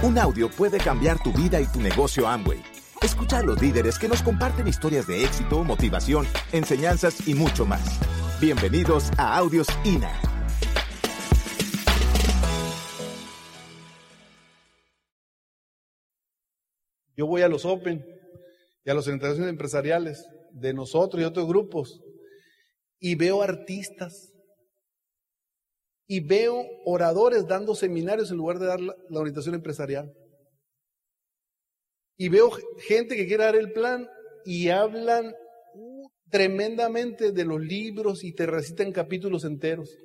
Un audio puede cambiar tu vida y tu negocio Amway. Escucha a los líderes que nos comparten historias de éxito, motivación, enseñanzas y mucho más. Bienvenidos a Audios INA. Yo voy a los Open y a las organizaciones empresariales de nosotros y otros grupos y veo artistas y veo oradores dando seminarios en lugar de dar la, orientación empresarial. Y veo gente que quiere dar el plan y hablan uh, tremendamente de los libros y te recitan capítulos enteros.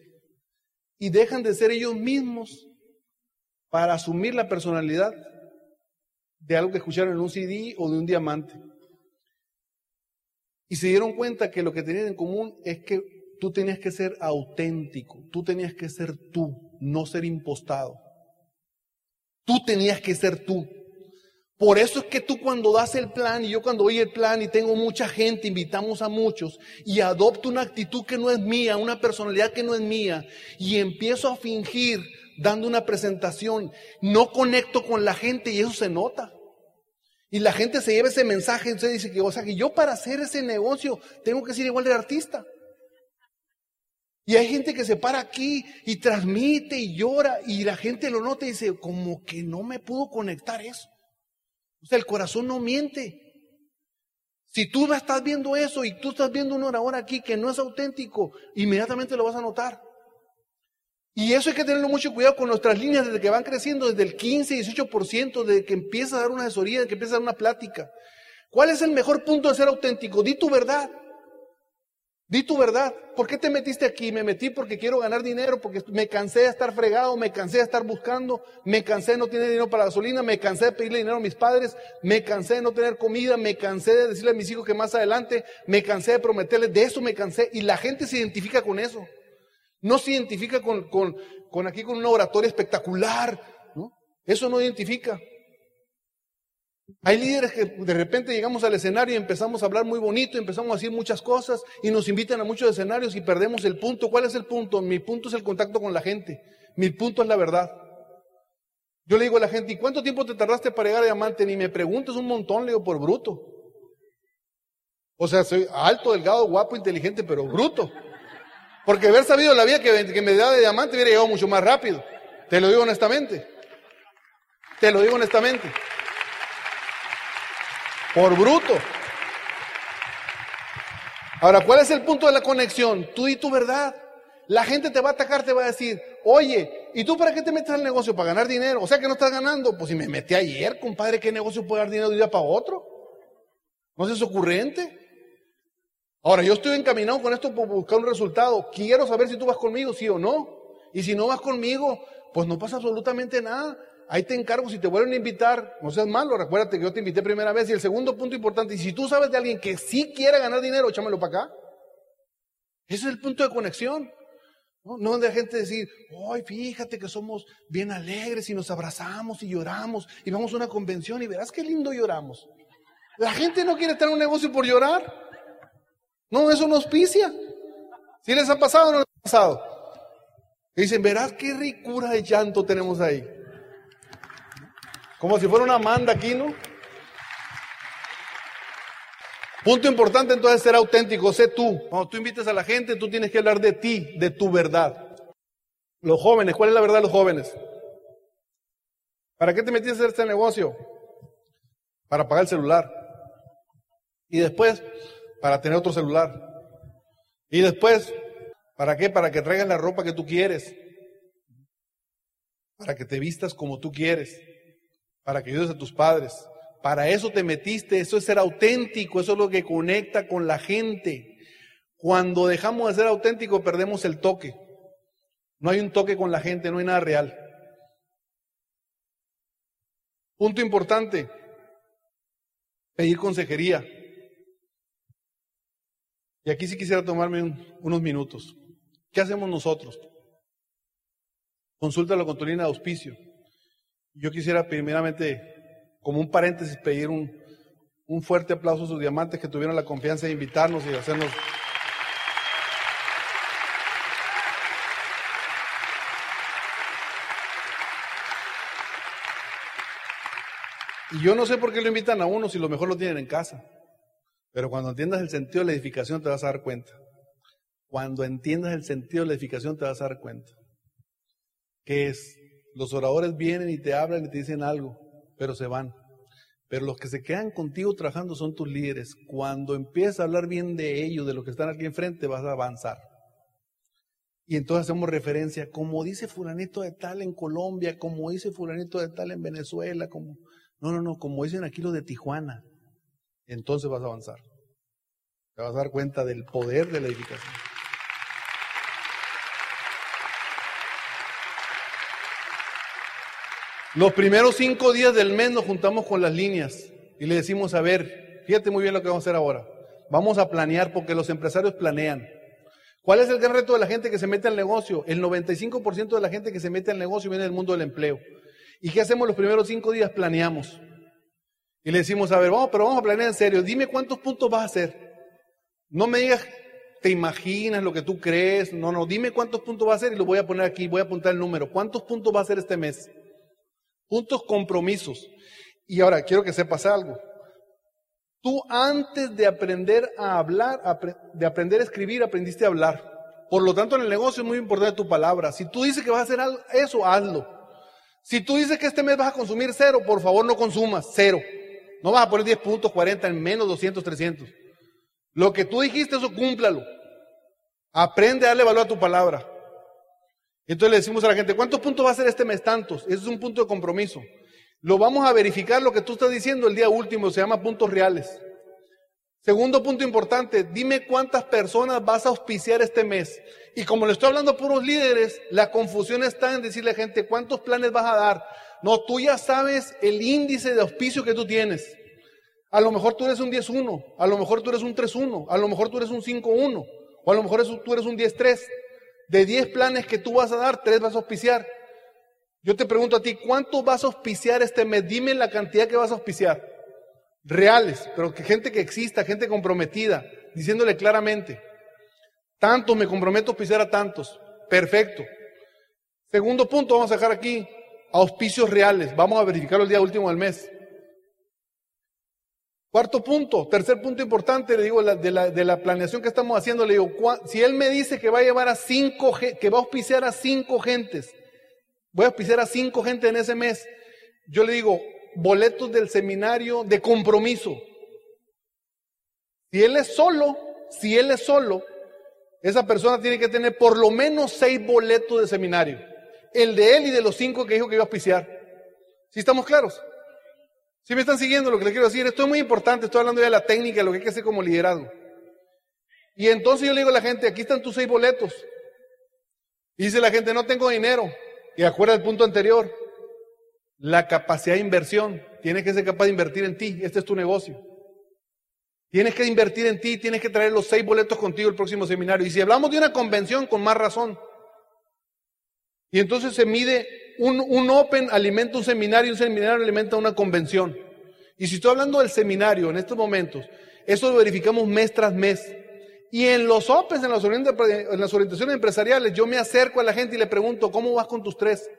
Y dejan de ser ellos mismos para asumir la personalidad de algo que escucharon en un CD o de un diamante. Y se dieron cuenta que lo que tenían en común es que tú tenías que ser auténtico, tú tenías que ser tú, no ser impostado. Tú tenías que ser tú. Por eso es que tú cuando das el plan, y yo cuando doy el plan y tengo mucha gente, invitamos a muchos, y adopto una actitud que no es mía, una personalidad que no es mía, y empiezo a fingir dando una presentación, no conecto con la gente y eso se nota. Y la gente se lleva ese mensaje, entonces dice que, o sea, que yo para hacer ese negocio tengo que ser igual de artista. Y hay gente que se para aquí y transmite y llora y la gente lo nota y dice, como que no me pudo conectar eso. O sea, el corazón no miente. Si tú estás viendo eso y tú estás viendo un orador aquí que no es auténtico, inmediatamente lo vas a notar. Y eso hay que tenerlo mucho cuidado con nuestras líneas desde que van creciendo, desde el 15, 18%, desde que empieza a dar una asesoría, desde que empieza a dar una plática. ¿Cuál es el mejor punto de ser auténtico? Di tu verdad. Di tu verdad. ¿Por qué te metiste aquí? Me metí porque quiero ganar dinero, porque me cansé de estar fregado, me cansé de estar buscando, me cansé de no tener dinero para gasolina, me cansé de pedirle dinero a mis padres, me cansé de no tener comida, me cansé de decirle a mis hijos que más adelante, me cansé de prometerles, de eso me cansé. Y la gente se identifica con eso. No se identifica con, con, con aquí con una oratoria espectacular, ¿no? Eso no identifica. Hay líderes que de repente llegamos al escenario y empezamos a hablar muy bonito, empezamos a decir muchas cosas y nos invitan a muchos escenarios y perdemos el punto. ¿Cuál es el punto? Mi punto es el contacto con la gente. Mi punto es la verdad. Yo le digo a la gente, ¿y cuánto tiempo te tardaste para llegar a diamante? Ni me preguntes un montón, le digo, por bruto. O sea, soy alto, delgado, guapo, inteligente, pero bruto. Porque haber sabido la vida que, que me da de diamante hubiera llegado mucho más rápido. Te lo digo honestamente. Te lo digo honestamente. Por bruto. Ahora, ¿cuál es el punto de la conexión? Tú y tu verdad. La gente te va a atacar, te va a decir, oye, ¿y tú para qué te metes al negocio? ¿Para ganar dinero? O sea que no estás ganando. Pues si me metí ayer, compadre, ¿qué negocio puede dar dinero de un día para otro? ¿No es ocurrente? Ahora, yo estoy encaminado con esto por buscar un resultado. Quiero saber si tú vas conmigo, sí o no. Y si no vas conmigo, pues no pasa absolutamente nada. Ahí te encargo, si te vuelven a invitar, no seas malo, recuérdate que yo te invité primera vez. Y el segundo punto importante, y si tú sabes de alguien que sí quiere ganar dinero, échamelo para acá. Ese es el punto de conexión. No, no de gente decir, ay, fíjate que somos bien alegres y nos abrazamos y lloramos y vamos a una convención y verás qué lindo lloramos. La gente no quiere estar en un negocio por llorar. No, eso no auspicia. ¿Sí les ha pasado o no les ha pasado? Y dicen, verás qué ricura de llanto tenemos ahí. Como si fuera una manda aquí, ¿no? Punto importante entonces ser auténtico, sé tú. Cuando tú invites a la gente, tú tienes que hablar de ti, de tu verdad. Los jóvenes, ¿cuál es la verdad de los jóvenes? ¿Para qué te metiste a hacer este negocio? Para pagar el celular. Y después, para tener otro celular. Y después, ¿para qué? Para que traigas la ropa que tú quieres. Para que te vistas como tú quieres. Para que ayudes a tus padres. Para eso te metiste, eso es ser auténtico, eso es lo que conecta con la gente. Cuando dejamos de ser auténticos perdemos el toque. No hay un toque con la gente, no hay nada real. Punto importante, pedir consejería. Y aquí sí quisiera tomarme un, unos minutos. ¿Qué hacemos nosotros? Consúltalo con tu línea de auspicio. Yo quisiera primeramente, como un paréntesis, pedir un, un fuerte aplauso a sus diamantes que tuvieron la confianza de invitarnos y hacernos Y yo no sé por qué lo invitan a uno si lo mejor lo tienen en casa. Pero cuando entiendas el sentido de la edificación te vas a dar cuenta. Cuando entiendas el sentido de la edificación te vas a dar cuenta. Que es, los oradores vienen y te hablan y te dicen algo, pero se van. Pero los que se quedan contigo trabajando son tus líderes. Cuando empiezas a hablar bien de ellos, de los que están aquí enfrente, vas a avanzar. Y entonces hacemos referencia, como dice fulanito de tal en Colombia, como dice fulanito de tal en Venezuela, como... No, no, no, como dicen aquí los de Tijuana. Entonces vas a avanzar. Te vas a dar cuenta del poder de la edificación. Los primeros cinco días del mes nos juntamos con las líneas y le decimos, a ver, fíjate muy bien lo que vamos a hacer ahora. Vamos a planear porque los empresarios planean. ¿Cuál es el gran reto de la gente que se mete al negocio? El 95% de la gente que se mete al negocio viene del mundo del empleo. ¿Y qué hacemos los primeros cinco días? Planeamos. Y le decimos, a ver, vamos, pero vamos a planear en serio. Dime cuántos puntos vas a hacer. No me digas, te imaginas lo que tú crees. No, no, dime cuántos puntos vas a hacer y lo voy a poner aquí, voy a apuntar el número. ¿Cuántos puntos va a hacer este mes? Puntos compromisos. Y ahora quiero que sepas algo. Tú antes de aprender a hablar, de aprender a escribir, aprendiste a hablar. Por lo tanto, en el negocio es muy importante tu palabra. Si tú dices que vas a hacer eso, hazlo. Si tú dices que este mes vas a consumir cero, por favor no consumas, cero. No vas a poner 10 puntos, 40, en menos 200, 300. Lo que tú dijiste, eso cúmplalo. Aprende a darle valor a tu palabra. Entonces le decimos a la gente, ¿cuántos puntos va a ser este mes? Tantos. Ese es un punto de compromiso. Lo vamos a verificar lo que tú estás diciendo el día último, se llama puntos reales. Segundo punto importante, dime cuántas personas vas a auspiciar este mes. Y como le estoy hablando a puros líderes, la confusión está en decirle a la gente cuántos planes vas a dar. No, tú ya sabes el índice de auspicio que tú tienes. A lo mejor tú eres un 10-1, a lo mejor tú eres un 3-1, a lo mejor tú eres un 5-1, o a lo mejor tú eres un 10-3. De 10 planes que tú vas a dar, 3 vas a auspiciar. Yo te pregunto a ti, ¿cuánto vas a auspiciar este mes? Dime la cantidad que vas a auspiciar. Reales, pero que gente que exista, gente comprometida, diciéndole claramente, tantos me comprometo a auspiciar a tantos. Perfecto. Segundo punto, vamos a dejar aquí, auspicios reales. Vamos a verificarlo el día último del mes. Cuarto punto, tercer punto importante, le digo, de la, planeación que estamos haciendo, le digo, si él me dice que va a llevar a cinco, que va a auspiciar a cinco gentes, voy a auspiciar a cinco gentes en ese mes, yo le digo, boletos del seminario de compromiso. Si él es solo, si él es solo, esa persona tiene que tener por lo menos seis boletos de seminario. El de él y de los cinco que dijo que iba a auspiciar. ¿Sí estamos claros? Si me están siguiendo lo que les quiero decir, esto es muy importante, estoy hablando ya de la técnica, de lo que hay que hacer como liderazgo. Y entonces yo le digo a la gente, aquí están tus seis boletos. Y dice la gente, no tengo dinero. Y acuerda el punto anterior, la capacidad de inversión. Tienes que ser capaz de invertir en ti, este es tu negocio. Tienes que invertir en ti, tienes que traer los seis boletos contigo el próximo seminario. Y si hablamos de una convención, con más razón. Y entonces se mide un, Open alimenta un seminario, un seminario alimenta una convención. Y si estoy hablando del seminario en estos momentos, eso lo verificamos mes tras mes. Y en los Opens, en las, en las orientaciones empresariales, yo me acerco a la gente y le pregunto, ¿cómo vas con tus tres?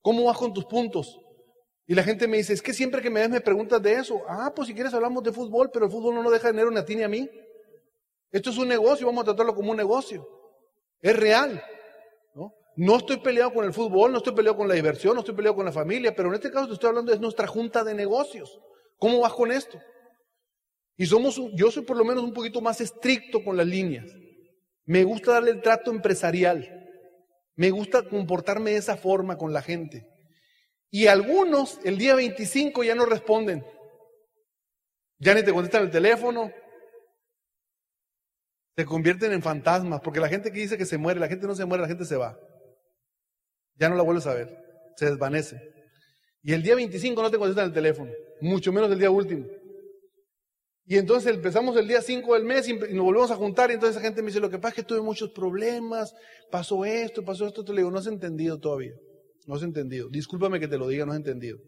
¿Cómo vas con tus puntos? Y la gente me dice, es que siempre que me ves me preguntas de eso. Ah, pues si quieres hablamos de fútbol, pero el fútbol no nos deja dinero ni a ti ni a mí. Esto es un negocio, vamos a tratarlo como un negocio. Es real. No estoy peleado con el fútbol, no estoy peleado con la diversión, no estoy peleado con la familia, pero en este caso te estoy hablando de nuestra junta de negocios. ¿Cómo vas con esto? Y somos, yo soy por lo menos un poquito más estricto con las líneas. Me gusta darle el trato empresarial. Me gusta comportarme de esa forma con la gente. Y algunos el día 25 ya no responden. Ya ni te contestan el teléfono. Se convierten en fantasmas, porque la gente que dice que se muere, la gente no se muere, la gente se va. Ya no la vuelves a ver, se desvanece. Y el día 25 no te contestan el teléfono, mucho menos el día último. Y entonces empezamos el día 5 del mes y nos volvemos a juntar y entonces esa gente me dice, lo que pasa es que tuve muchos problemas, pasó esto, pasó esto, te le digo, no has entendido todavía, no has entendido. Discúlpame que te lo diga, no has entendido.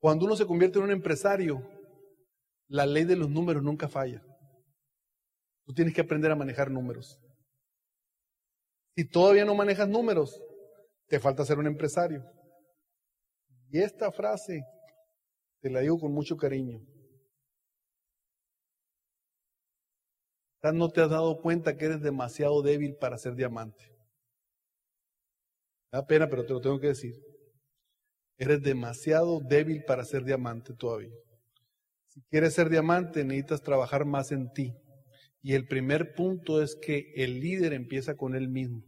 Cuando uno se convierte en un empresario, la ley de los números nunca falla. Tú tienes que aprender a manejar números. Si todavía no manejas números, te falta ser un empresario. Y esta frase te la digo con mucho cariño. No te has dado cuenta que eres demasiado débil para ser diamante. Da pena, pero te lo tengo que decir. Eres demasiado débil para ser diamante todavía. Si quieres ser diamante, necesitas trabajar más en ti. Y el primer punto es que el líder empieza con él mismo,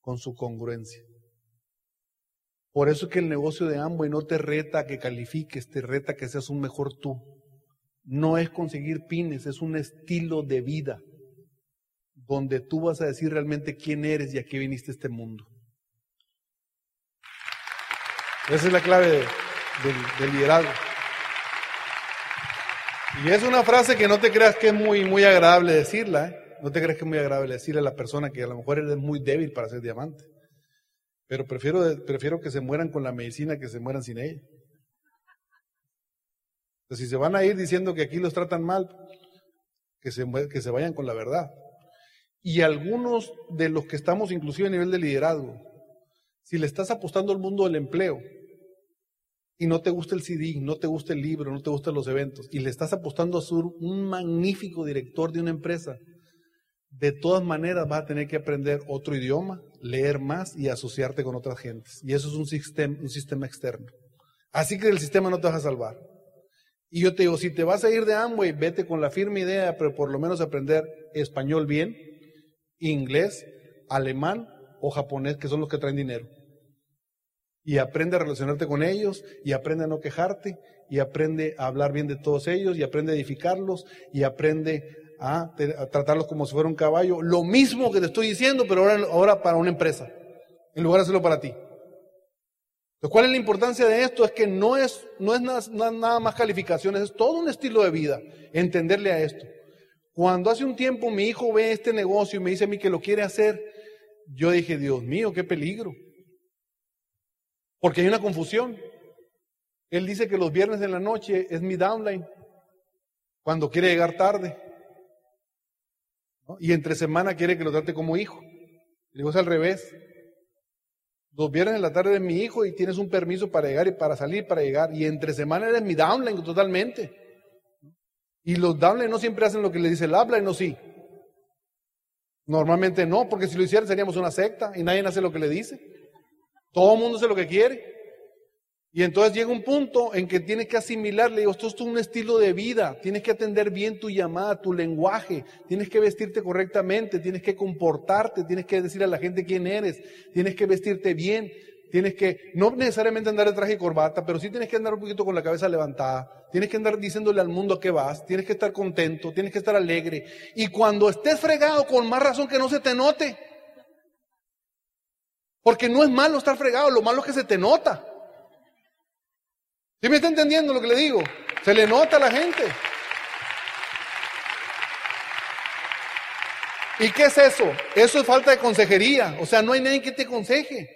con su congruencia. Por eso es que el negocio de Amway no te reta a que califiques, te reta a que seas un mejor tú. No es conseguir pines, es un estilo de vida donde tú vas a decir realmente quién eres y a qué viniste a este mundo. Esa es la clave del liderazgo. Y es una frase que no te creas que es muy, muy agradable decirla, ¿eh? No te creas que es muy agradable decirle a la persona que a lo mejor eres muy débil para ser diamante. Pero prefiero, prefiero que se mueran con la medicina que se mueran sin ella. Entonces, si se van a ir diciendo que aquí los tratan mal, que se, que se vayan con la verdad. Y algunos de los que estamos inclusive a nivel de liderazgo, si le estás apostando al mundo del empleo y no te gusta el CD, no te gusta el libro, no te gustan los eventos, y le estás apostando a ser un magnífico director de una empresa, de todas maneras vas a tener que aprender otro idioma, leer más y asociarte con otras gentes. Y eso es un sistema, externo. Así que el sistema no te va a salvar. Y yo te digo, si te vas a ir de Amway, vete con la firme idea, pero por lo menos aprender español bien, inglés, alemán o japonés, que son los que traen dinero. Y aprende a relacionarte con ellos, y aprende a no quejarte, y aprende a hablar bien de todos ellos, y aprende a edificarlos, y aprende a, tratarlos como si fuera un caballo. Lo mismo que te estoy diciendo, pero ahora, ahora para una empresa, en lugar de hacerlo para ti. Entonces, ¿cuál es la importancia de esto? Es que no es, no es nada, nada más calificaciones, es todo un estilo de vida, entenderle a esto. Cuando hace un tiempo mi hijo ve este negocio y me dice a mí que lo quiere hacer, yo dije, Dios mío, qué peligro. Porque hay una confusión. Él dice que los viernes en la noche es mi downline, cuando quiere llegar tarde. Y entre semana quiere que lo trate como hijo. Le digo, es al revés. Los viernes en la tarde eres mi hijo y tienes un permiso para llegar y para salir, para llegar. Y entre semana eres mi downline totalmente. Y los downline no siempre hacen lo que le dice el y no sí. Normalmente no, porque si lo hicieran seríamos una secta y nadie hace lo que le dice. Todo el mundo hace lo que quiere. Y entonces llega un punto en que tienes que asimilar, le digo, esto es un estilo de vida, tienes que atender bien tu llamada, tu lenguaje, tienes que vestirte correctamente, tienes que comportarte, tienes que decir a la gente quién eres, tienes que vestirte bien, tienes que, no necesariamente andar de traje y corbata, pero sí tienes que andar un poquito con la cabeza levantada, tienes que andar diciéndole al mundo a qué vas, tienes que estar contento, tienes que estar alegre. Y cuando estés fregado, con más razón que no se te note. Porque no es malo estar fregado, lo malo es que se te nota. ¿Sí me está entendiendo lo que le digo? Se le nota a la gente. ¿Y qué es eso? Eso es falta de consejería. O sea, no hay nadie que te aconseje.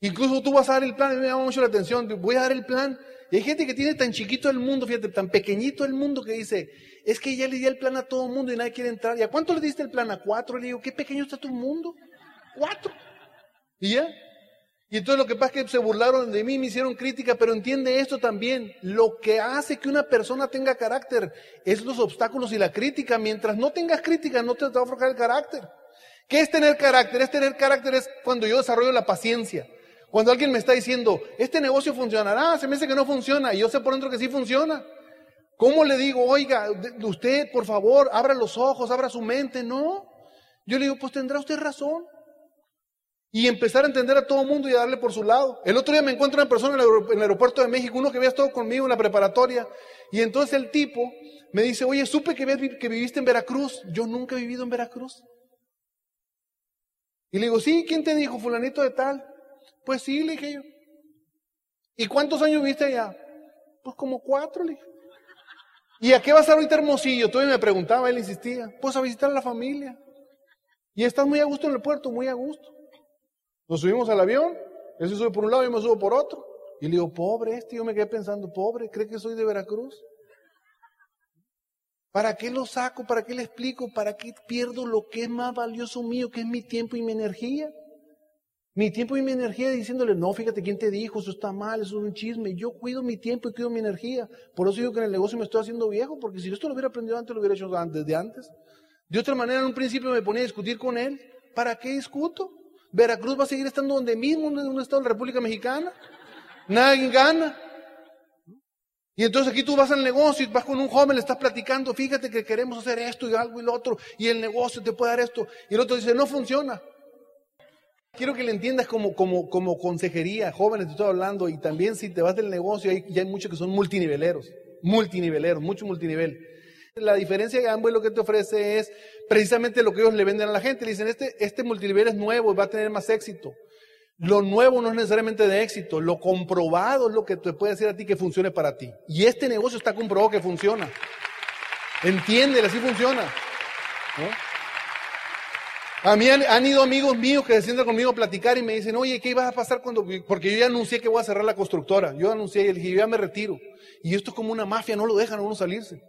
Incluso tú vas a dar el plan, y me llama mucho la atención, voy a dar el plan. Y hay gente que tiene tan chiquito el mundo, fíjate, tan pequeñito el mundo que dice, es que ya le di el plan a todo el mundo y nadie quiere entrar. ¿Y a cuánto le diste el plan? A cuatro. Le digo, ¿qué pequeño está tu mundo? Cuatro. ¿Y ya? Y entonces lo que pasa es que se burlaron de mí, me hicieron crítica, pero entiende esto también. Lo que hace que una persona tenga carácter es los obstáculos y la crítica. Mientras no tengas crítica, no te va a forjar el carácter. ¿Qué es tener carácter? Es tener carácter es cuando yo desarrollo la paciencia. Cuando alguien me está diciendo, este negocio funcionará, se me dice que no funciona, y yo sé por dentro que sí funciona. ¿Cómo le digo, oiga, usted, por favor, abra los ojos, abra su mente? No. Yo le digo, pues tendrá usted razón y empezar a entender a todo el mundo y a darle por su lado. El otro día me encuentro una persona en el aeropuerto de México, uno que había estado conmigo en la preparatoria, y entonces el tipo me dice, oye, supe que, que viviste en Veracruz. Yo nunca he vivido en Veracruz. Y le digo, sí, ¿quién te dijo? Fulanito de tal. Pues sí, le dije yo. ¿Y cuántos años viviste allá? Pues como cuatro, le dije. ¿Y a qué vas a ahorita Hermosillo? Todavía me preguntaba, él insistía. Pues a visitar a la familia. Y estás muy a gusto en el puerto, muy a gusto. Nos subimos al avión, él se sube por un lado y yo me subo por otro. Y le digo, pobre este, yo me quedé pensando, pobre, ¿cree que soy de Veracruz? ¿Para qué lo saco? ¿Para qué le explico? ¿Para qué pierdo lo que es más valioso mío, que es mi tiempo y mi energía? Mi tiempo y mi energía diciéndole, no, fíjate quién te dijo, eso está mal, eso es un chisme. Yo cuido mi tiempo y cuido mi energía. Por eso digo que en el negocio me estoy haciendo viejo, porque si esto lo hubiera aprendido antes, lo hubiera hecho desde antes. De otra manera, en un principio me ponía a discutir con él. ¿Para qué discuto? Veracruz va a seguir estando donde mismo, en un estado de la República Mexicana. Nadie gana. Y entonces aquí tú vas al negocio y vas con un joven, le estás platicando, fíjate que queremos hacer esto y algo y lo otro, y el negocio te puede dar esto. Y el otro dice, no funciona. Quiero que le entiendas como, como, como consejería, jóvenes, te estoy hablando, y también si te vas del negocio, hay, ya hay muchos que son multiniveleros, multiniveleros, mucho multinivel. La diferencia de Amway lo que te ofrece es precisamente lo que ellos le venden a la gente. Le dicen, este, este es nuevo y va a tener más éxito. Lo nuevo no es necesariamente de éxito, lo comprobado es lo que te puede decir a ti que funcione para ti. Y este negocio está comprobado que funciona. Entiende, así funciona. A mí han, ido amigos míos que se sientan conmigo a platicar y me dicen, oye, ¿qué iba a pasar cuando.? Porque yo ya anuncié que voy a cerrar la constructora. Yo anuncié y dije, yo ya me retiro. Y esto es como una mafia, no lo dejan a uno salirse.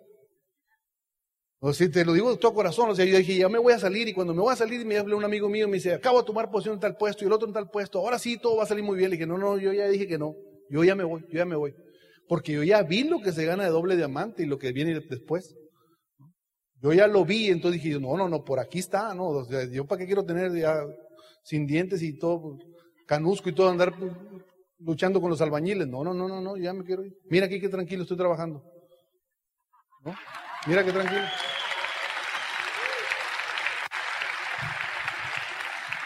O sea, te lo digo de todo corazón. O sea, yo dije, ya me voy a salir. Y cuando me voy a salir, me habla un amigo mío, me dice, acabo de tomar posición en tal puesto y el otro en tal puesto. Ahora sí, todo va a salir muy bien. Le dije, no, no, yo ya dije que no. Yo ya me voy, yo ya me voy. Porque yo ya vi lo que se gana de doble diamante y lo que viene después. Yo ya lo vi, entonces dije, no, no, no, por aquí está, no. O sea, yo para qué quiero tener ya sin dientes y todo, canusco y todo, andar luchando con los albañiles. No, no, no, no, no, ya me quiero ir. Mira aquí qué tranquilo estoy trabajando. ¿No? Mira qué tranquilo.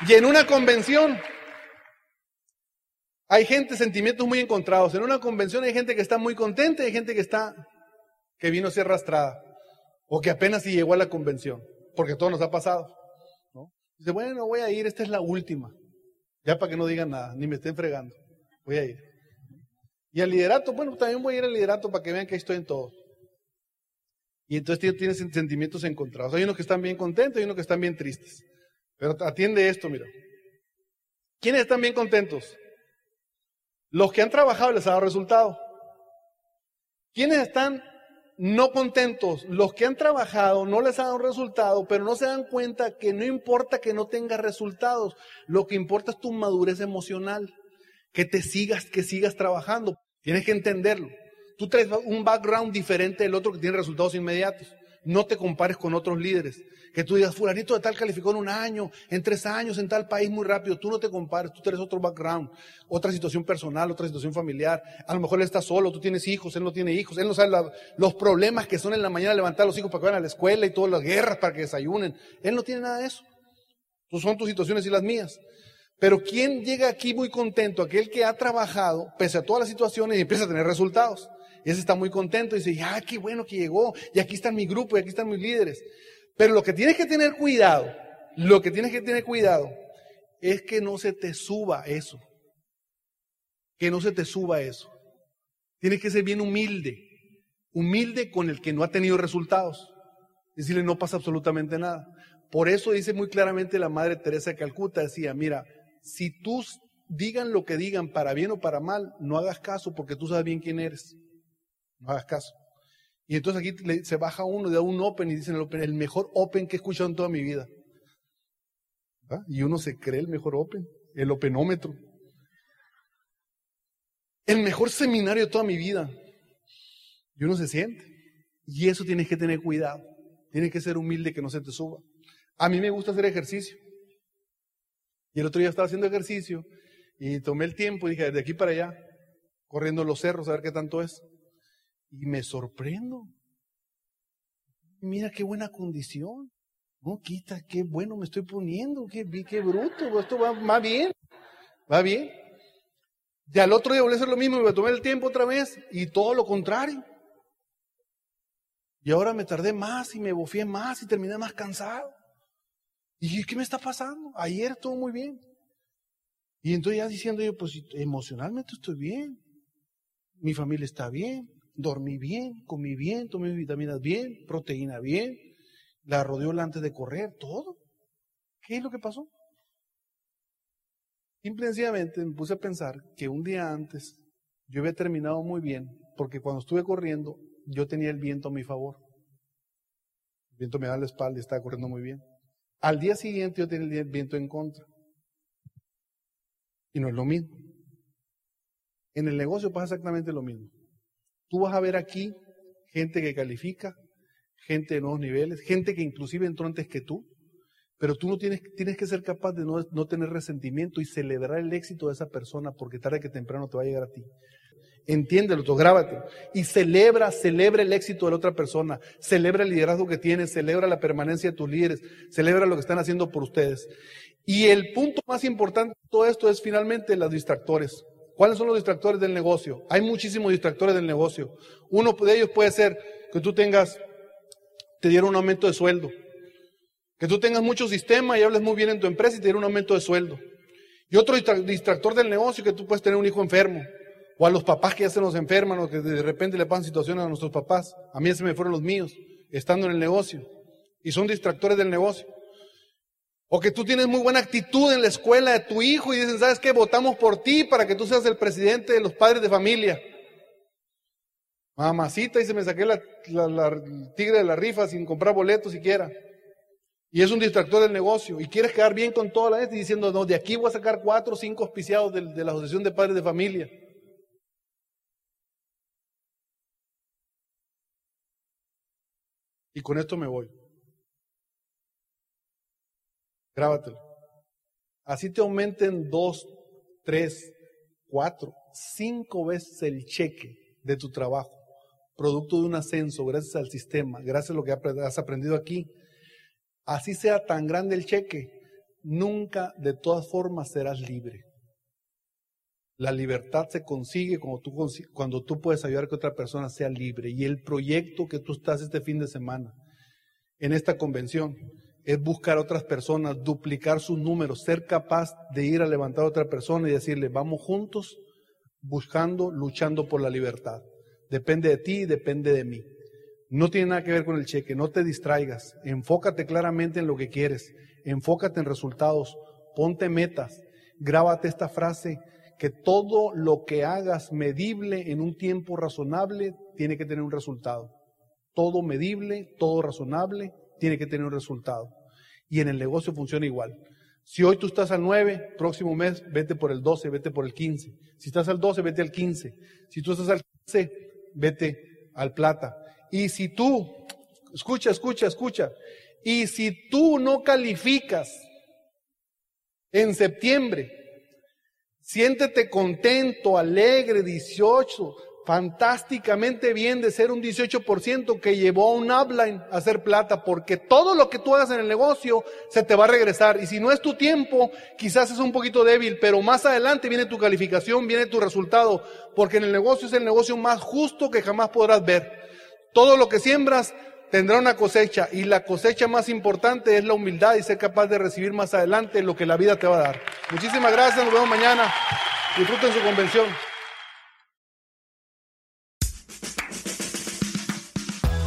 Y en una convención hay gente, sentimientos muy encontrados. En una convención hay gente que está muy contenta y hay gente que está, que vino así arrastrada. O que apenas si llegó a la convención. Porque todo nos ha pasado. ¿no? Dice, bueno, voy a ir, esta es la última. Ya para que no digan nada, ni me estén fregando. Voy a ir. Y al liderato, bueno, también voy a ir al liderato para que vean que estoy en todo. Y entonces tienes sentimientos encontrados. Hay unos que están bien contentos y unos que están bien tristes. Pero atiende esto, mira. ¿Quiénes están bien contentos? Los que han trabajado les ha dado resultado. ¿Quiénes están no contentos? Los que han trabajado no les ha dado resultado, pero no se dan cuenta que no importa que no tengas resultados, lo que importa es tu madurez emocional, que te sigas, que sigas trabajando. Tienes que entenderlo. Tú traes un background diferente del otro que tiene resultados inmediatos. No te compares con otros líderes. Que tú digas, fulanito de tal calificó en un año, en tres años, en tal país muy rápido. Tú no te compares, tú tienes otro background, otra situación personal, otra situación familiar. A lo mejor él está solo, tú tienes hijos, él no tiene hijos. Él no sabe los problemas que son en la mañana levantar a los hijos para que vayan a la escuela y todas las guerras para que desayunen. Él no tiene nada de eso. Son tus situaciones y las mías. Pero ¿quién llega aquí muy contento? Aquel que ha trabajado, pese a todas las situaciones, y empieza a tener resultados. Y ese está muy contento y dice, ya, qué bueno que llegó, y aquí está mi grupo, y aquí están mis líderes. Pero lo que tienes que tener cuidado, lo que tienes que tener cuidado es que no se te suba eso. Que no se te suba eso. Tienes que ser bien humilde. Humilde con el que no ha tenido resultados. Decirle no pasa absolutamente nada. Por eso dice muy claramente la Madre Teresa de Calcuta, decía, mira, si tú digan lo que digan para bien o para mal, no hagas caso porque tú sabes bien quién eres. No hagas caso. Y entonces aquí se baja uno, da un open y dicen el open, el mejor open que he escuchado en toda mi vida. Y uno se cree el mejor open, el openómetro. El mejor seminario de toda mi vida. Y uno se siente. Y eso tienes que tener cuidado. Tienes que ser humilde que no se te suba. A mí me gusta hacer ejercicio. Y el otro día estaba haciendo ejercicio y tomé el tiempo y dije, de aquí para allá, corriendo los cerros a ver qué tanto es. Y me sorprendo. Mira qué buena condición. No, quita, qué bueno me estoy poniendo, qué, qué bruto, esto va, bien, va bien. Y al otro día volví a hacer lo mismo, me tomé el tiempo otra vez y todo lo contrario. Y ahora me tardé más y me bofié más y terminé más cansado. Y ¿qué me está pasando? Ayer estuvo muy bien. Y entonces ya diciendo yo, pues emocionalmente estoy bien. Mi familia está bien dormí bien, comí bien, tomé vitaminas bien, proteína bien, la rodeó antes de correr, todo. ¿Qué es lo que pasó? Simplemente me puse a pensar que un día antes yo había terminado muy bien, porque cuando estuve corriendo yo tenía el viento a mi favor. El viento me daba la espalda y estaba corriendo muy bien. Al día siguiente yo tenía el viento en contra. Y no es lo mismo. En el negocio pasa exactamente lo mismo. Tú vas a ver aquí gente que califica, gente de nuevos niveles, gente que inclusive entró antes que tú, pero tú no tienes, tienes que ser capaz de no, no tener resentimiento y celebrar el éxito de esa persona porque tarde que temprano te va a llegar a ti. Entiéndelo, tú. Y celebra, celebra el éxito de la otra persona. Celebra el liderazgo que tienes, celebra la permanencia de tus líderes, celebra lo que están haciendo por ustedes. Y el punto más importante de todo esto es finalmente los distractores. ¿Cuáles son los distractores del negocio? Hay muchísimos distractores del negocio. Uno de ellos puede ser que tú tengas, te dieron un aumento de sueldo. Que tú tengas mucho sistema y hables muy bien en tu empresa y te dieron un aumento de sueldo. Y otro distractor del negocio que tú puedes tener un hijo enfermo. O a los papás que ya se nos enferman o que de repente le pasan situaciones a nuestros papás. A mí se me fueron los míos, estando en el negocio. Y son distractores del negocio. O que tú tienes muy buena actitud en la escuela de tu hijo y dicen, ¿sabes qué? Votamos por ti para que tú seas el presidente de los padres de familia. Mamacita, y se me saqué la, tigre de la rifa sin comprar boletos siquiera. Y es un distractor del negocio. Y quieres quedar bien con toda la gente diciendo, no, de aquí voy a sacar cuatro o cinco auspiciados de la Asociación de Padres de Familia. Y con esto me voy. Grábatelo. Así te aumenten dos, tres, cuatro, cinco veces el cheque de tu trabajo, producto de un ascenso, gracias al sistema, gracias a lo que has aprendido aquí. Así sea tan grande el cheque, nunca de todas formas serás libre. La libertad se consigue cuando tú, cuando tú puedes ayudar que otra persona sea libre. Y el proyecto que tú estás este fin de semana en esta convención es buscar otras personas, duplicar sus números, ser capaz de ir a levantar a otra persona y decirle, vamos juntos buscando, luchando por la libertad. Depende de ti, depende de mí. No tiene nada que ver con el cheque, no te distraigas, enfócate claramente en lo que quieres, enfócate en resultados, ponte metas, grábate esta frase, que todo lo que hagas medible en un tiempo razonable tiene que tener un resultado. Todo medible, todo razonable, tiene que tener un resultado. Y en el negocio funciona igual. Si hoy tú estás al 9, próximo mes vete por el 12, vete por el 15. Si estás al 12, vete al 15. Si tú estás al 15, vete al plata. Y si tú, escucha, escucha, escucha. Y si tú no calificas en septiembre, siéntete contento, alegre, 18, fantásticamente bien de ser un 18% que llevó a un upline a hacer plata, porque todo lo que tú hagas en el negocio se te va a regresar. Y si no es tu tiempo, quizás es un poquito débil, pero más adelante viene tu calificación, viene tu resultado, porque en el negocio es el negocio más justo que jamás podrás ver. Todo lo que siembras tendrá una cosecha y la cosecha más importante es la humildad y ser capaz de recibir más adelante lo que la vida te va a dar. Muchísimas gracias, nos vemos mañana. Disfruten su convención.